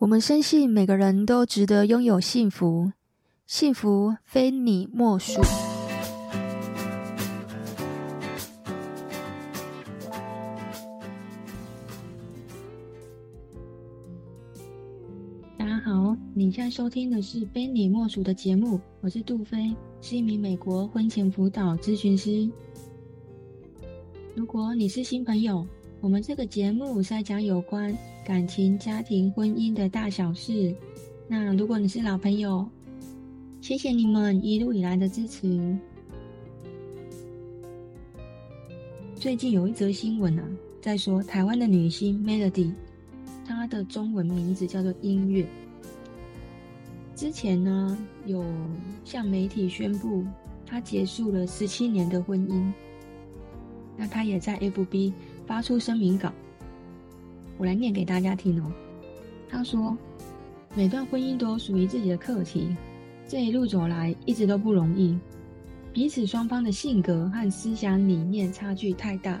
我们深信每个人都值得拥有幸福，幸福非你莫属。大家好，你现在收听的是《非你莫属》的节目，我是杜菲，是一名美国婚前辅导咨询师。如果你是新朋友，我们这个节目是在讲有关感情、家庭、婚姻的大小事。那如果你是老朋友，谢谢你们一路以来的支持。最近有一则新闻啊，在说台湾的女星 Melody，她的中文名字叫做音乐。之前呢，有向媒体宣布她结束了十七年的婚姻。那她也在 FB。发出声明稿，我来念给大家听哦。他说：“每段婚姻都有属于自己的课题，这一路走来一直都不容易，彼此双方的性格和思想理念差距太大，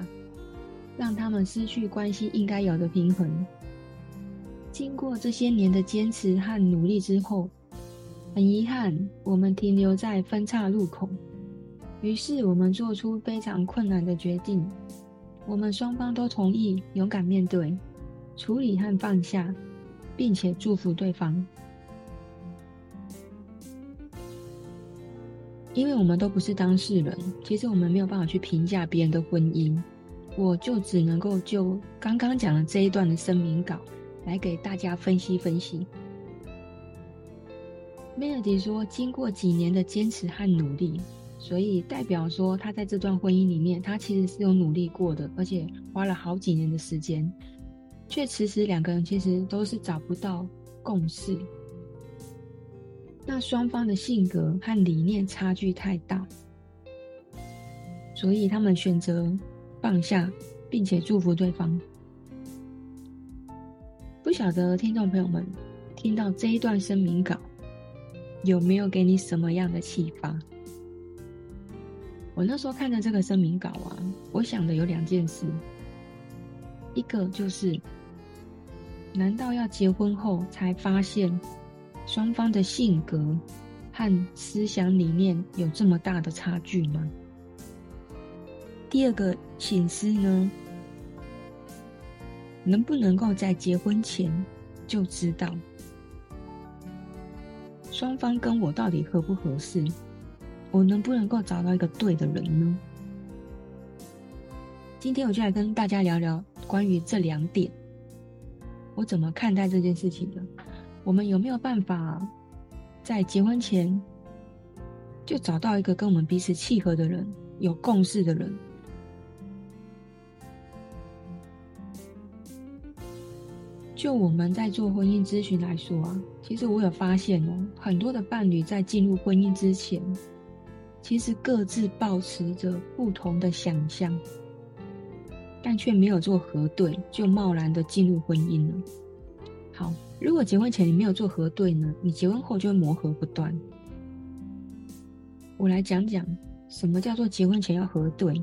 让他们失去关系应该有的平衡。经过这些年的坚持和努力之后，很遗憾，我们停留在分岔路口。于是，我们做出非常困难的决定。”我们双方都同意勇敢面对、处理和放下，并且祝福对方。因为我们都不是当事人，其实我们没有办法去评价别人的婚姻。我就只能够就刚刚讲的这一段的声明稿来给大家分析分析。Melody 说，经过几年的坚持和努力。所以代表说，他在这段婚姻里面，他其实是有努力过的，而且花了好几年的时间，却迟迟两个人其实都是找不到共识。那双方的性格和理念差距太大，所以他们选择放下，并且祝福对方。不晓得听众朋友们听到这一段声明稿，有没有给你什么样的启发？我那时候看着这个声明稿啊，我想的有两件事，一个就是，难道要结婚后才发现双方的性格和思想理念有这么大的差距吗？第二个省思呢，能不能够在结婚前就知道双方跟我到底合不合适？我能不能够找到一个对的人呢？今天我就来跟大家聊聊关于这两点，我怎么看待这件事情的？我们有没有办法在结婚前就找到一个跟我们彼此契合的人，有共识的人？就我们在做婚姻咨询来说啊，其实我有发现哦，很多的伴侣在进入婚姻之前。其实各自抱持着不同的想象，但却没有做核对，就贸然的进入婚姻了。好，如果结婚前你没有做核对呢？你结婚后就会磨合不断。我来讲讲什么叫做结婚前要核对。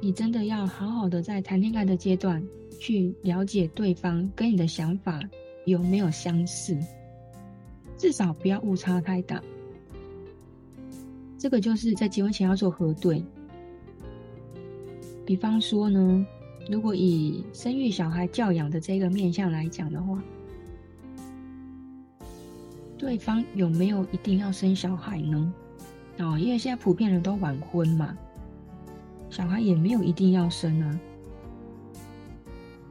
你真的要好好的在谈恋爱的阶段去了解对方跟你的想法有没有相似，至少不要误差太大。这个就是在结婚前要做核对。比方说呢，如果以生育小孩教养的这个面向来讲的话，对方有没有一定要生小孩呢？哦，因为现在普遍人都晚婚嘛，小孩也没有一定要生啊。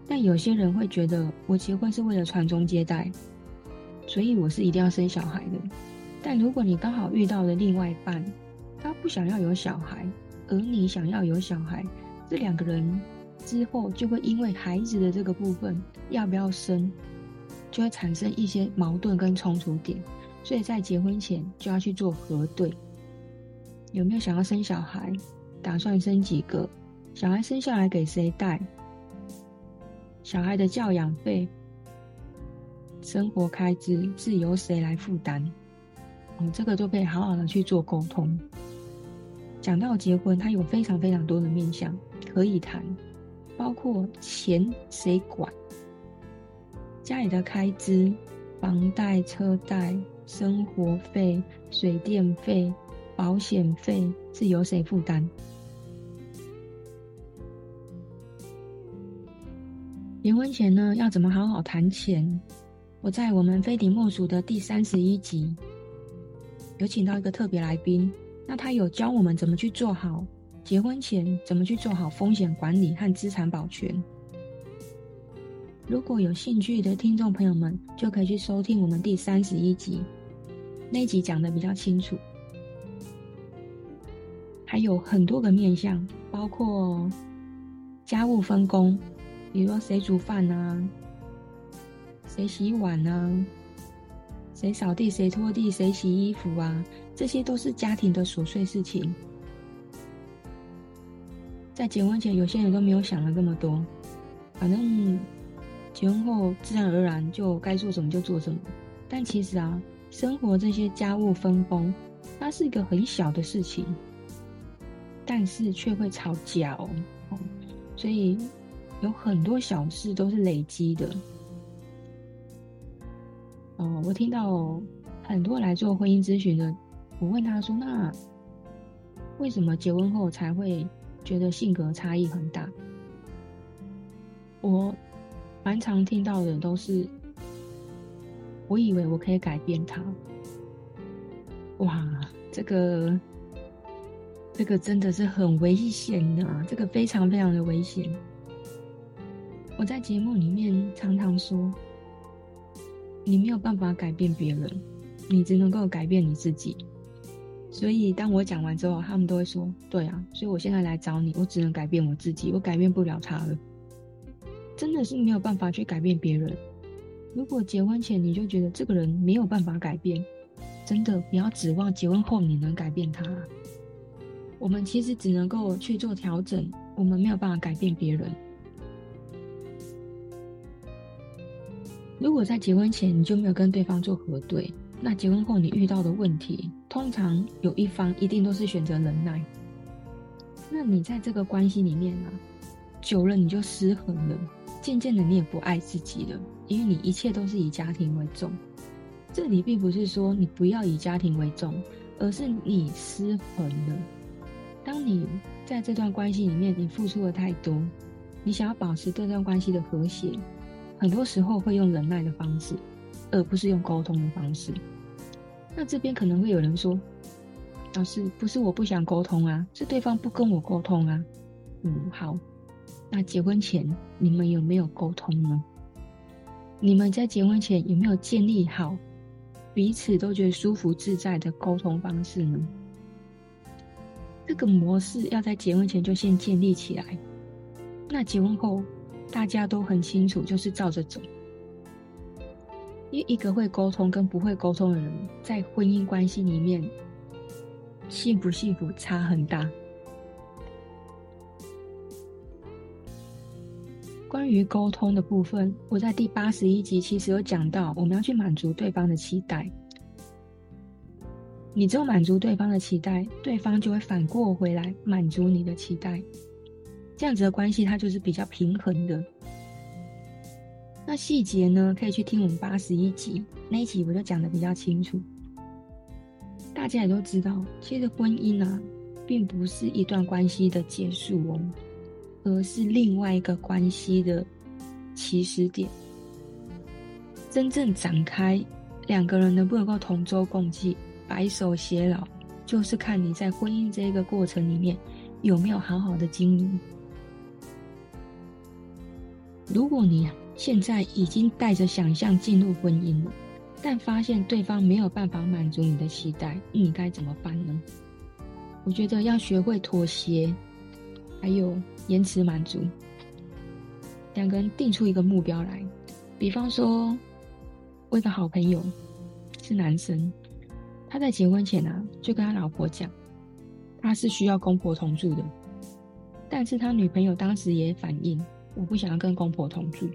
但有些人会觉得，我结婚是为了传宗接代，所以我是一定要生小孩的。但如果你刚好遇到了另外一半，他不想要有小孩，而你想要有小孩，这两个人之后就会因为孩子的这个部分要不要生，就会产生一些矛盾跟冲突点。所以在结婚前就要去做核对，有没有想要生小孩，打算生几个，小孩生下来给谁带，小孩的教养费、生活开支是由谁来负担。嗯，这个都可以好好的去做沟通。讲到结婚，它有非常非常多的面向可以谈，包括钱谁管，家里的开支、房贷、车贷、生活费、水电费、保险费是由谁负担？结婚前呢，要怎么好好谈钱？我在我们非顶莫属的第三十一集，有请到一个特别来宾，那他有教我们怎么去做好结婚前怎么去做好风险管理和资产保全。如果有兴趣的听众朋友们，就可以去收听我们第三十一集，那一集讲得比较清楚，还有很多个面向，包括家务分工。比如说，谁煮饭啊？谁洗碗啊？谁扫地？谁拖地？谁洗衣服啊？这些都是家庭的琐碎事情。在结婚前，有些人都没有想了那么多，反正结婚后自然而然就该做什么就做什么。但其实啊，生活这些家务分工，它是一个很小的事情，但是却会吵架哦。所以。有很多小事都是累积的。哦，我听到很多来做婚姻咨询的，我问他说：“那为什么结婚后才会觉得性格差异很大？”我蛮常听到的都是：“我以为我可以改变他。”哇，这个这个真的是很危险的啊，这个非常非常的危险。我在节目里面常常说，你没有办法改变别人，你只能够改变你自己。所以当我讲完之后，他们都会说：“对啊，所以我现在来找你，我只能改变我自己，我改变不了他了。”真的是没有办法去改变别人。如果结婚前你就觉得这个人没有办法改变，真的不要指望结婚后你能改变他。我们其实只能够去做调整，我们没有办法改变别人。如果在结婚前你就没有跟对方做核对，那结婚后你遇到的问题，通常有一方一定都是选择忍耐。那你在这个关系里面呢、啊，久了你就失衡了，渐渐的你也不爱自己了，因为你一切都是以家庭为重。这里并不是说你不要以家庭为重，而是你失衡了。当你在这段关系里面你付出的太多，你想要保持这段关系的和谐。很多时候会用忍耐的方式，而不是用沟通的方式。那这边可能会有人说：“老师，不是我不想沟通啊，是对方不跟我沟通啊。”嗯，好。那结婚前你们有没有沟通呢？你们在结婚前有没有建立好彼此都觉得舒服自在的沟通方式呢？这个模式要在结婚前就先建立起来。那结婚后，大家都很清楚，就是照着走。因为一个会沟通跟不会沟通的人，在婚姻关系里面，幸不幸福差很大。关于沟通的部分，我在第八十一集其实有讲到，我们要去满足对方的期待。你只有满足对方的期待，对方就会反过回来满足你的期待。这样子的关系，它就是比较平衡的。那细节呢，可以去听我们八十一集那一集，我就讲得比较清楚。大家也都知道，其实婚姻啊，并不是一段关系的结束哦，而是另外一个关系的起始点。真正展开，两个人能不能够同舟共济、白首偕老，就是看你在婚姻这个过程里面有没有好好的经营。如果你现在已经带着想象进入婚姻了，但发现对方没有办法满足你的期待，你该怎么办呢？我觉得要学会妥协，还有延迟满足。两个人定出一个目标来，比方说，我一个好朋友是男生，他在结婚前啊，就跟他老婆讲，他是需要公婆同住的，但是他女朋友当时也反映。我不想要跟公婆同住。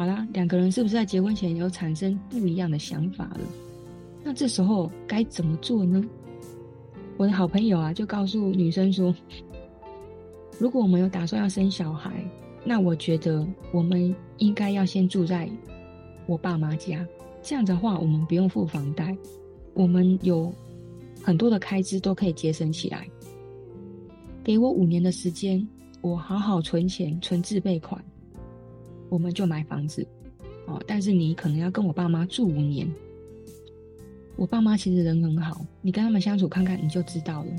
好啦，两个人是不是在结婚前有产生不一样的想法了？那这时候该怎么做呢？我的好朋友啊，就告诉女生说：如果我们有打算要生小孩，那我觉得我们应该要先住在我爸妈家，这样的话，我们不用付房贷，我们有很多的开支都可以节省起来。给我五年的时间，我好好存钱，存自备款，我们就买房子。哦，但是你可能要跟我爸妈住五年。我爸妈其实人很好，你跟他们相处看看，你就知道了。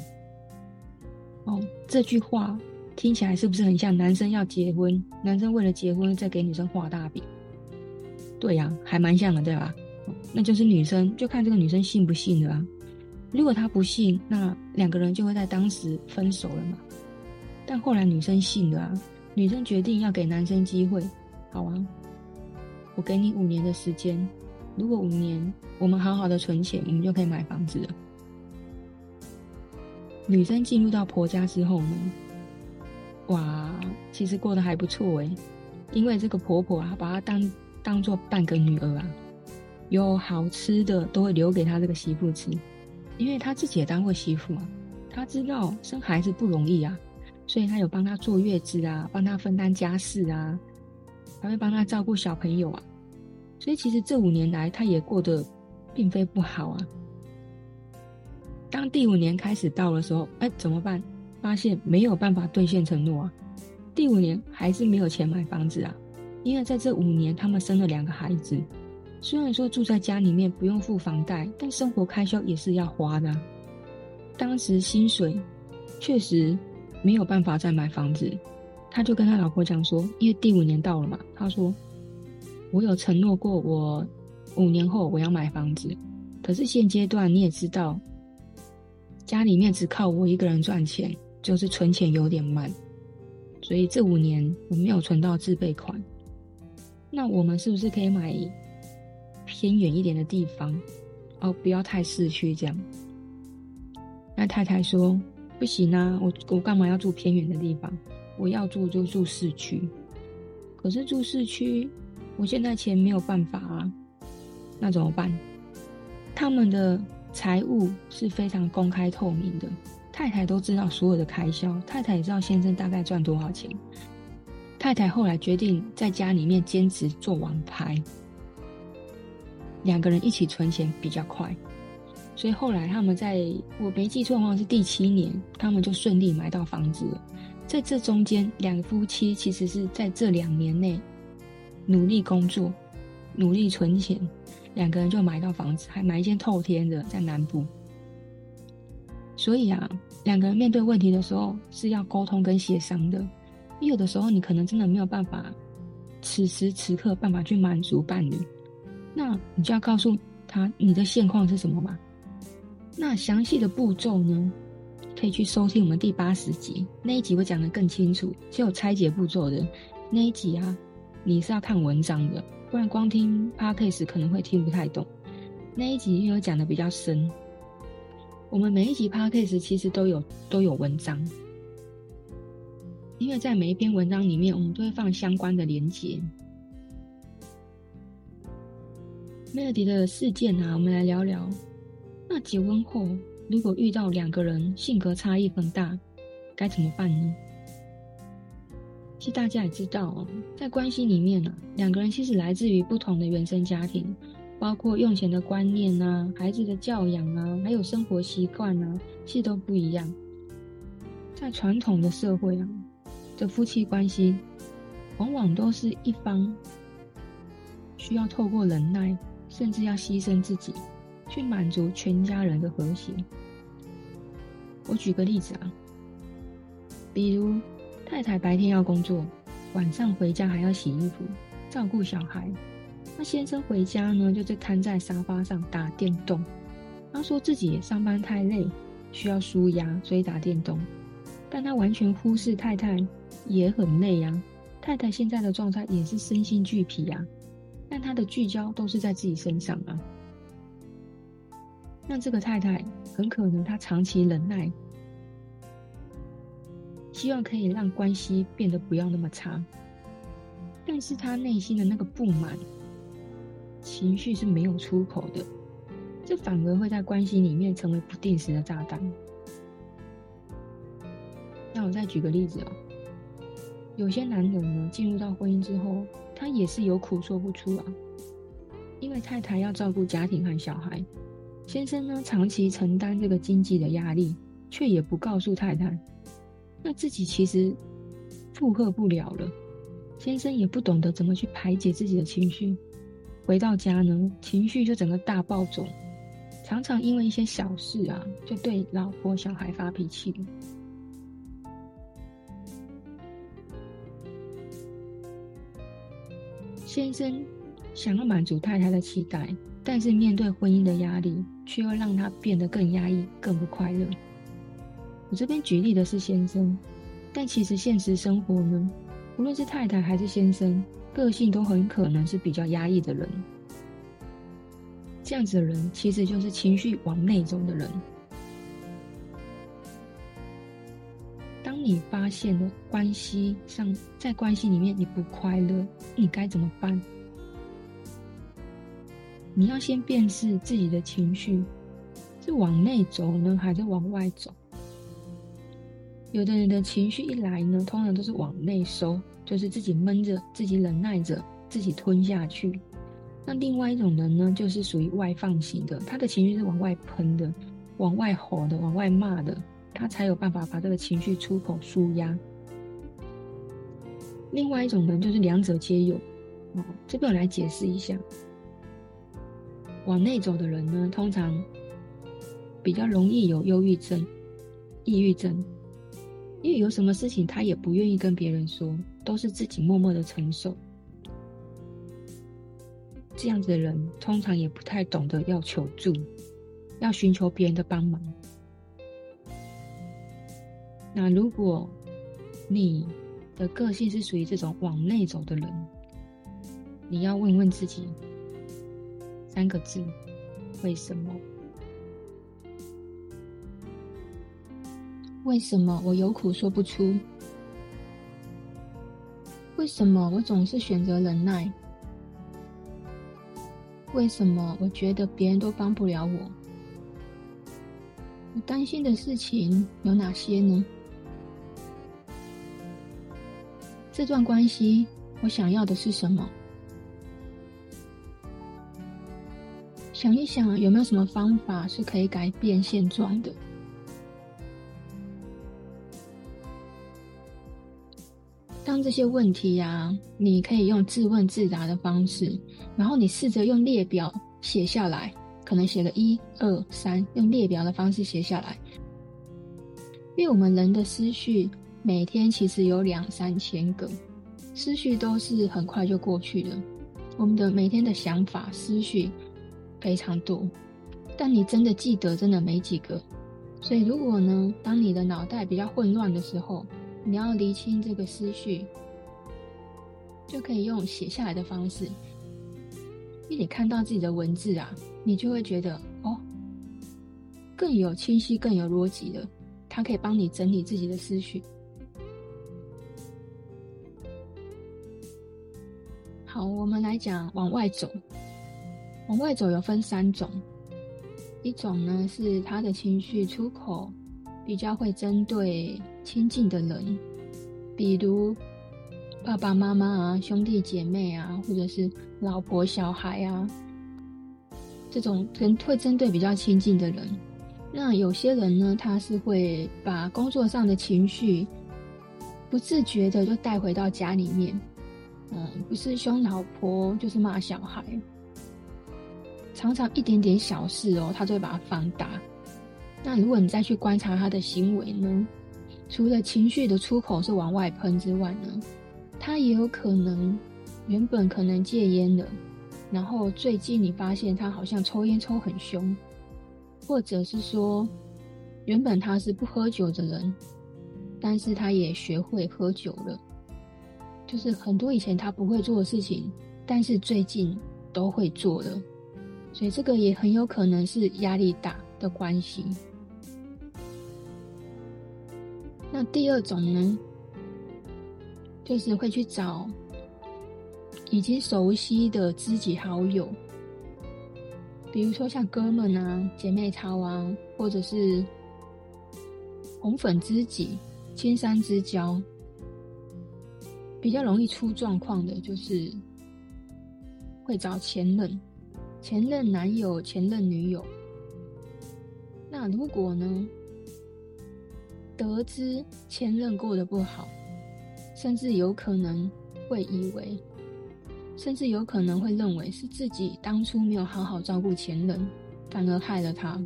哦，这句话听起来是不是很像男生要结婚，男生为了结婚再给女生画大饼？对呀，还蛮像的，对吧？那就是女生就看这个女生信不信了啊。如果她不信，那两个人就会在当时分手了嘛。但后来女生信了啊，女生决定要给男生机会，好啊，我给你五年的时间，如果五年我们好好的存钱，我们就可以买房子了。女生进入到婆家之后呢，哇，其实过得还不错诶，因为这个婆婆啊，把她当当做半个女儿啊，有好吃的都会留给她这个媳妇吃，因为她自己也当过媳妇啊，她知道生孩子不容易啊，所以她有帮她坐月子啊，帮她分担家事啊，还会帮他照顾小朋友啊，所以其实这五年来他也过得并非不好啊。当第五年开始到的时候，哎，怎么办？发现没有办法兑现承诺啊，第五年还是没有钱买房子啊。因为在这五年，他们生了两个孩子，虽然说住在家里面不用付房贷，但生活开销也是要花的。当时薪水确实没有办法再买房子，他就跟他老婆讲说：“因为第五年到了嘛，他说我有承诺过，我五年后我要买房子，可是现阶段你也知道，家里面只靠我一个人赚钱，就是存钱有点慢，所以这五年我没有存到自备款。”那我们是不是可以买偏远一点的地方？哦，不要太市区这样。那太太说不行啊，我我干嘛要住偏远的地方？我要住就住市区。可是住市区，我现在钱没有办法啊。那怎么办？他们的财务是非常公开透明的，太太都知道所有的开销，太太也知道先生大概赚多少钱。太太后来决定在家里面兼职做网拍，两个人一起存钱比较快，所以后来他们在我没记错的话是第七年，他们就顺利买到房子了。在这中间，两个夫妻其实是在这两年内努力工作、努力存钱，两个人就买到房子，还买一间透天的在南部。所以啊，两个人面对问题的时候是要沟通跟协商的。有的时候，你可能真的没有办法，此时此刻办法去满足伴侣，那你就要告诉他你的现况是什么嘛？那详细的步骤呢，可以去收听我们第八十集那一集，我讲得更清楚，是有拆解步骤的那一集啊。你是要看文章的，不然光听 Podcast 可能会听不太懂。那一集因为讲得比较深，我们每一集 Podcast 其实都有都有文章。因为在每一篇文章里面，我们都会放相关的连接。Melody 的事件啊，我们来聊聊。那结婚后，如果遇到两个人性格差异很大，该怎么办呢？其实大家也知道，在关系里面呢、啊，两个人其实来自于不同的原生家庭，包括用钱的观念啊、孩子的教养啊，还有生活习惯啊，其实都不一样。在传统的社会啊。的夫妻关系，往往都是一方需要透过忍耐，甚至要牺牲自己，去满足全家人的和谐。我举个例子啊，比如太太白天要工作，晚上回家还要洗衣服、照顾小孩，那先生回家呢，就是瘫在沙发上打电动。他说自己上班太累，需要舒压，所以打电动，但他完全忽视太太。也很累呀、啊，太太现在的状态也是身心俱疲呀、啊，但他的聚焦都是在自己身上啊。那这个太太很可能她长期忍耐，希望可以让关系变得不要那么差，但是她内心的那个不满情绪是没有出口的，这反而会在关系里面成为不定时的炸弹。那我再举个例子哦。有些男人呢，进入到婚姻之后，他也是有苦说不出啊。因为太太要照顾家庭和小孩，先生呢长期承担这个经济的压力，却也不告诉太太，那自己其实负荷不了了。先生也不懂得怎么去排解自己的情绪，回到家呢，情绪就整个大暴走，常常因为一些小事啊，就对老婆小孩发脾气。先生想要满足太太的期待，但是面对婚姻的压力，却又让他变得更压抑、更不快乐。我这边举例的是先生，但其实现实生活呢，无论是太太还是先生，个性都很可能是比较压抑的人。这样子的人，其实就是情绪往内走的人。当你发现了关系上，在关系里面你不快乐，你该怎么办？你要先辨识自己的情绪是往内走呢，还是往外走？有的人的情绪一来呢，通常都是往内收，就是自己闷着、自己忍耐着、自己吞下去。那另外一种人呢，就是属于外放型的，他的情绪是往外喷的、往外吼的、往外骂的。他才有办法把这个情绪出口舒压。另外一种人就是两者皆有。哦，这边我来解释一下。往内走的人呢，通常比较容易有忧郁症、抑郁症，因为有什么事情他也不愿意跟别人说，都是自己默默的承受。这样子的人通常也不太懂得要求助，要寻求别人的帮忙。那如果你的个性是属于这种往内走的人，你要问问自己三个字：为什么？为什么我有苦说不出？为什么我总是选择忍耐？为什么我觉得别人都帮不了我？我担心的事情有哪些呢？这段关系，我想要的是什么？想一想，有没有什么方法是可以改变现状的？当这些问题呀、你可以用自问自答的方式，然后你试着用列表写下来，可能写个一二三，用列表的方式写下来，因为我们人的思绪。每天其实有两三千个思绪，都是很快就过去的。我们的每天的想法、思绪非常多，但你真的记得真的没几个。所以，如果呢，当你的脑袋比较混乱的时候，你要厘清这个思绪，就可以用写下来的方式。因为你看到自己的文字啊，你就会觉得哦，更有清晰、更有逻辑的，它可以帮你整理自己的思绪。好，我们来讲往外走。往外走有分三种，一种呢是他的情绪出口比较会针对亲近的人，比如爸爸妈妈啊、兄弟姐妹啊，或者是老婆小孩啊，这种人会针对比较亲近的人。那有些人呢，他是会把工作上的情绪不自觉的就带回到家里面。嗯，不是凶老婆就是骂小孩，常常一点点小事哦，他就会把它放大。那如果你再去观察他的行为呢，除了情绪的出口是往外喷之外呢，他也有可能原本可能戒烟的，然后最近你发现他好像抽烟抽很凶，或者是说原本他是不喝酒的人，但是他也学会喝酒了。就是很多以前他不会做的事情，但是最近都会做了，所以这个也很有可能是压力大的关系。那第二种呢，就是会去找已经熟悉的知己好友，比如说像哥们啊、姐妹淘啊，或者是红粉知己、青山之交。比较容易出状况的，就是会找前任、前任男友、前任女友。那如果呢，得知前任过得不好，甚至有可能会以为，甚至有可能会认为是自己当初没有好好照顾前任，反而害了他。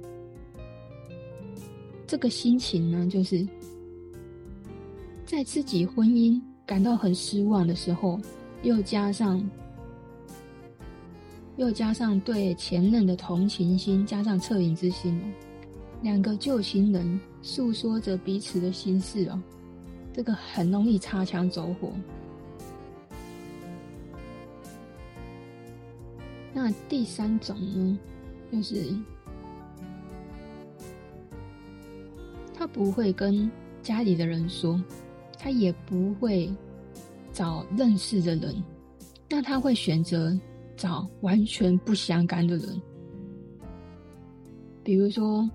这个心情呢，就是在自己婚姻感到很失望的时候，又加上又加上对前任的同情心，加上恻隐之心，两个旧情人诉说着彼此的心事哦，这个很容易擦枪走火。那第三种呢，就是。他不会跟家里的人说，他也不会找认识的人，那他会选择找完全不相干的人，比如说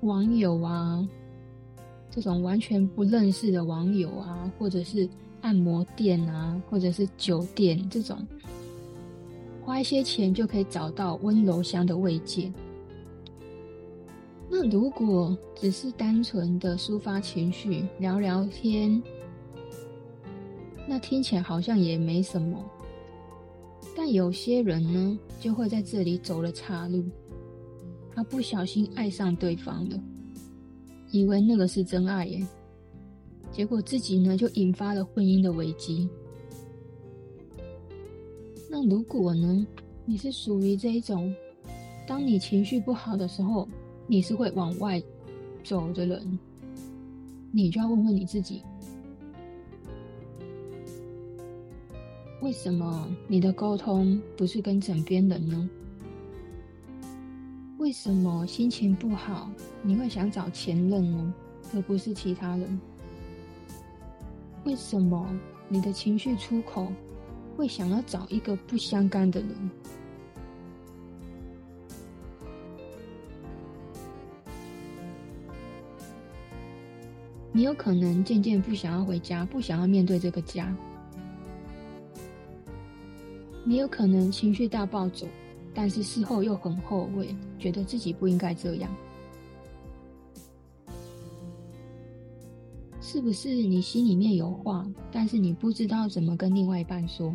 网友啊，这种完全不认识的网友啊，或者是按摩店啊，或者是酒店这种，花一些钱就可以找到温柔乡的慰藉。那如果只是单纯的抒发情绪、聊聊天，那听起来好像也没什么。但有些人呢，就会在这里走了岔路，他不小心爱上对方了，以为那个是真爱耶，结果自己呢就引发了婚姻的危机。那如果呢，你是属于这一种，当你情绪不好的时候，你是会往外走的人，你就要问问你自己：为什么你的沟通不是跟枕边人呢？为什么心情不好你会想找前任呢，而不是其他人？为什么你的情绪出口会想要找一个不相干的人？你有可能渐渐不想要回家，不想要面对这个家。你有可能情绪大暴走，但是事后又很后悔，觉得自己不应该这样。是不是你心里面有话，但是你不知道怎么跟另外一半说？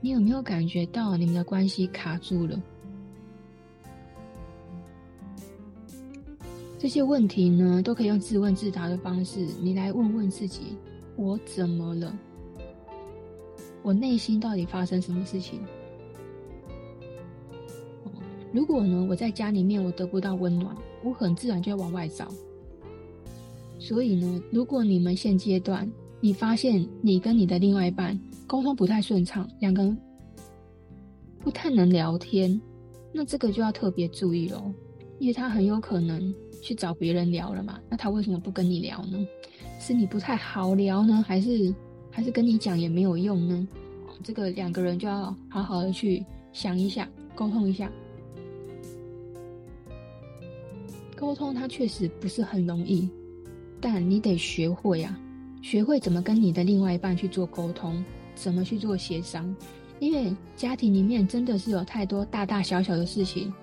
你有没有感觉到你们的关系卡住了？这些问题呢，都可以用自问自答的方式，你来问问自己：我怎么了？我内心到底发生什么事情？如果呢，我在家里面我得不到温暖，我很自然就会往外找。所以呢，如果你们现阶段你发现你跟你的另外一半沟通不太顺畅，两个人不太能聊天，那这个就要特别注意喽，因为他很有可能。去找别人聊了嘛？那他为什么不跟你聊呢？是你不太好聊呢，还是还是跟你讲也没有用呢？这个两个人就要好好的去想一下，沟通一下。沟通它确实不是很容易，但你得学会啊，学会怎么跟你的另外一半去做沟通，怎么去做协商。因为家庭里面真的是有太多大大小小的事情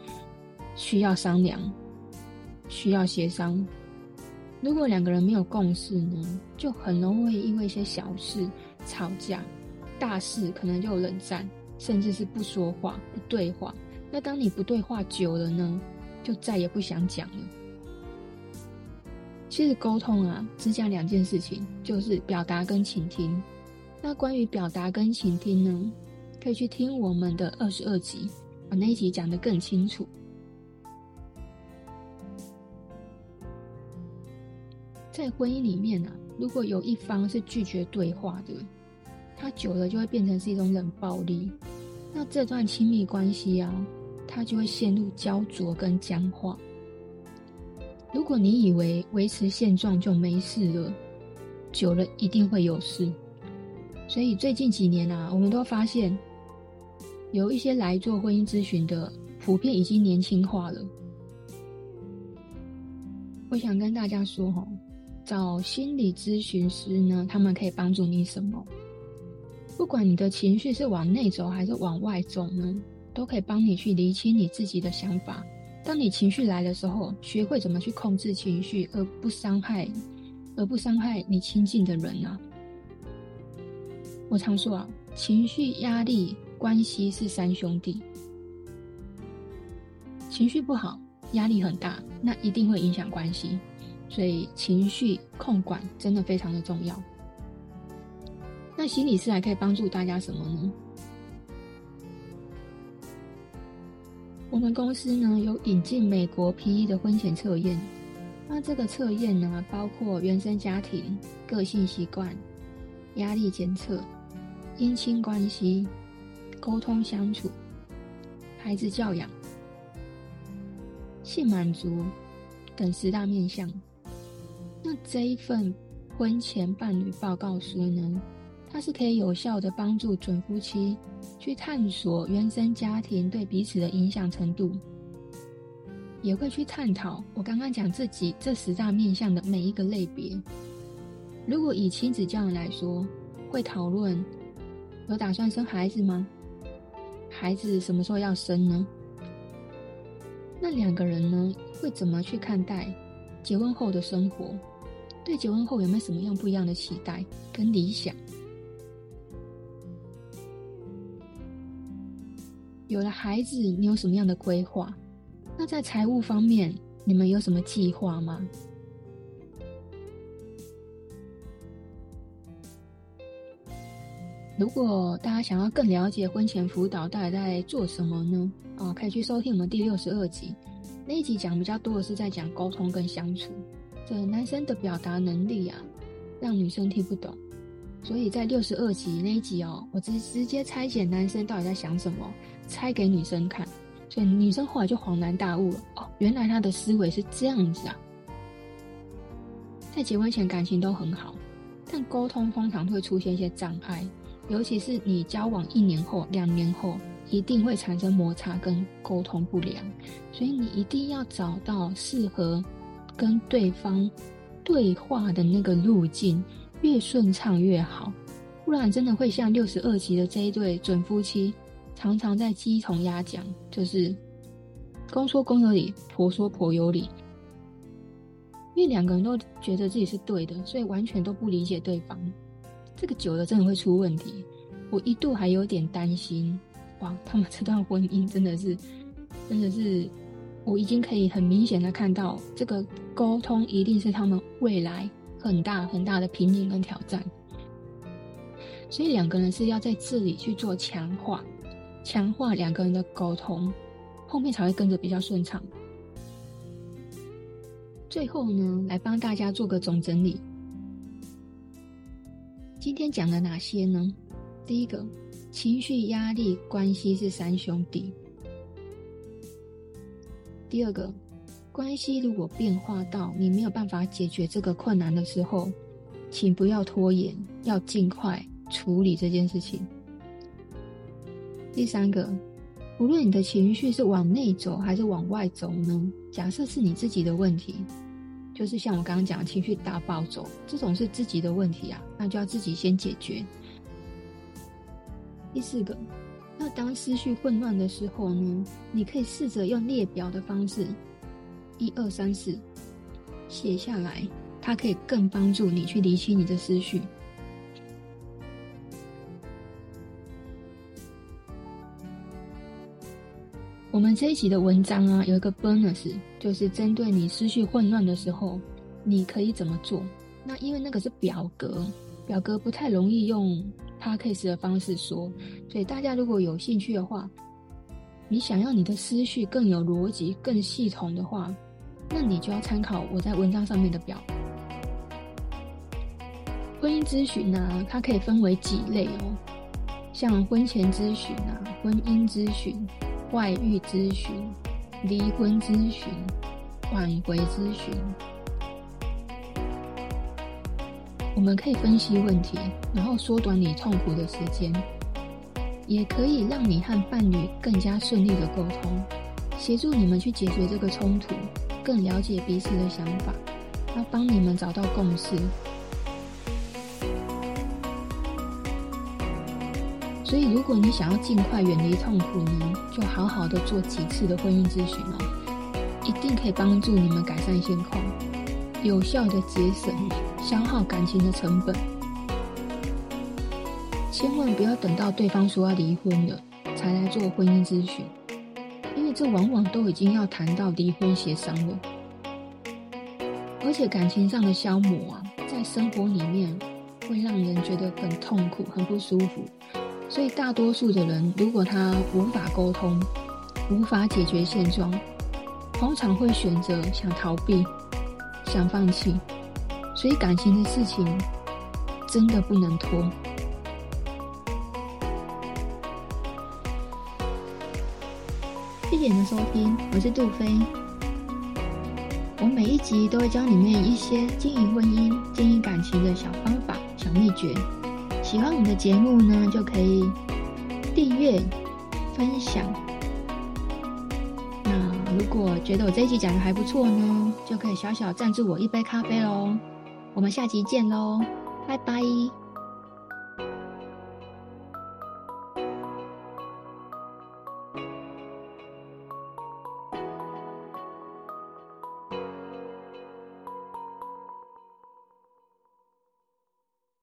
需要商量。需要协商。如果两个人没有共识呢，就很容易因为一些小事吵架，大事可能就冷战，甚至是不说话、不对话。那当你不对话久了呢，就再也不想讲了。其实沟通啊，只讲两件事情，就是表达跟倾听。那关于表达跟倾听呢，可以去听我们的二十二集，把那一集讲得更清楚。在婚姻里面啊，如果有一方是拒绝对话的，他久了就会变成是一种冷暴力。那这段亲密关系啊，他就会陷入焦灼跟僵化。如果你以为维持现状就没事了，久了一定会有事。所以最近几年啊，我们都发现有一些来做婚姻咨询的，普遍已经年轻化了。我想跟大家说哈。找心理咨询师呢，他们可以帮助你什么？不管你的情绪是往内走还是往外走呢，都可以帮你去厘清你自己的想法。当你情绪来的时候，学会怎么去控制情绪，而不伤害，而不伤害你亲近的人啊。我常说啊，情绪、压力、关系是三兄弟。情绪不好，压力很大，那一定会影响关系。所以情绪控管真的非常的重要。那心理师还可以帮助大家什么呢？我们公司呢有引进美国 PE 的婚前测验。那这个测验呢，包括原生家庭、个性习惯、压力检测、姻亲关系、沟通相处、孩子教养、性满足等十大面向。那这一份婚前伴侣报告书呢，它是可以有效的帮助准夫妻去探索原生家庭对彼此的影响程度，也会去探讨我刚刚讲自己这十大面向的每一个类别。如果以亲子教育来说，会讨论有打算生孩子吗？孩子什么时候要生呢？那两个人呢，会怎么去看待结婚后的生活？对结婚后有没有什么样不一样的期待跟理想？有了孩子，你有什么样的规划？那在财务方面，你们有什么计划吗？如果大家想要更了解婚前辅导到底在做什么呢？哦，可以去收听我们第六十二集，那一集讲比较多的是在讲沟通跟相处。这男生的表达能力啊，让女生听不懂，所以在六十二集那一集哦，我直直接拆解男生到底在想什么，拆给女生看，所以女生后来就恍然大悟了哦，原来他的思维是这样子啊。在结婚前感情都很好，但沟通通常会出现一些障碍，尤其是你交往一年后、两年后，一定会产生摩擦跟沟通不良，所以你一定要找到适合。跟对方对话的那个路径越顺畅越好，不然真的会像六十二集的这一对准夫妻，常常在鸡同鸭讲，就是公说公有理，婆说婆有理，因为两个人都觉得自己是对的，所以完全都不理解对方，这个久了真的会出问题。我一度还有点担心，哇，他们这段婚姻真的是，真的是。我已经可以很明显的看到，这个沟通一定是他们未来很大很大的瓶颈跟挑战。所以两个人是要在这里去做强化，强化两个人的沟通，后面才会跟着比较顺畅。最后呢，来帮大家做个总整理。今天讲了哪些呢？第一个，情绪、压力、关系是三兄弟。第二个，关系如果变化到你没有办法解决这个困难的时候，请不要拖延，要尽快处理这件事情。第三个，无论你的情绪是往内走还是往外走呢？假设是你自己的问题，就是像我刚刚讲的情绪大暴走，这种是自己的问题啊，那就要自己先解决。第四个。那当思绪混乱的时候呢，你可以试着用列表的方式，一二三四写下来，它可以更帮助你去理清你的思绪。我们这一集的文章啊，有一个 bonus，就是针对你思绪混乱的时候，你可以怎么做？那因为那个是表格，表格不太容易用。Podcast 的方式说，所以大家如果有兴趣的话，你想要你的思绪更有逻辑、更系统的话，那你就要参考我在文章上面的表。婚姻咨询呢，它可以分为几类哦，像婚前咨询啊、婚姻咨询、外遇咨询、离婚咨询、挽回咨询。我们可以分析问题，然后缩短你痛苦的时间，也可以让你和伴侣更加顺利的沟通，协助你们去解决这个冲突，更了解彼此的想法。他帮你们找到共识。所以，如果你想要尽快远离痛苦呢，就好好的做几次的婚姻咨询哦，一定可以帮助你们改善现况，有效的节省消耗感情的成本。千万不要等到对方说要离婚了才来做婚姻咨询，因为这往往都已经要谈到离婚协商了。而且感情上的消磨啊，在生活里面会让人觉得很痛苦、很不舒服。所以，大多数的人，如果他无法沟通、无法解决现状，通常会选择想逃避、想放弃。所以，感情的事情真的不能拖。谢谢你的收听，我是杜菲。我每一集都会教你们一些经营婚姻、经营感情的小方法、小秘诀。喜欢我们的节目呢，就可以订阅、分享。那如果觉得我这一集讲的还不错呢，就可以小小赞助我一杯咖啡喽。我们下集见喽，拜拜。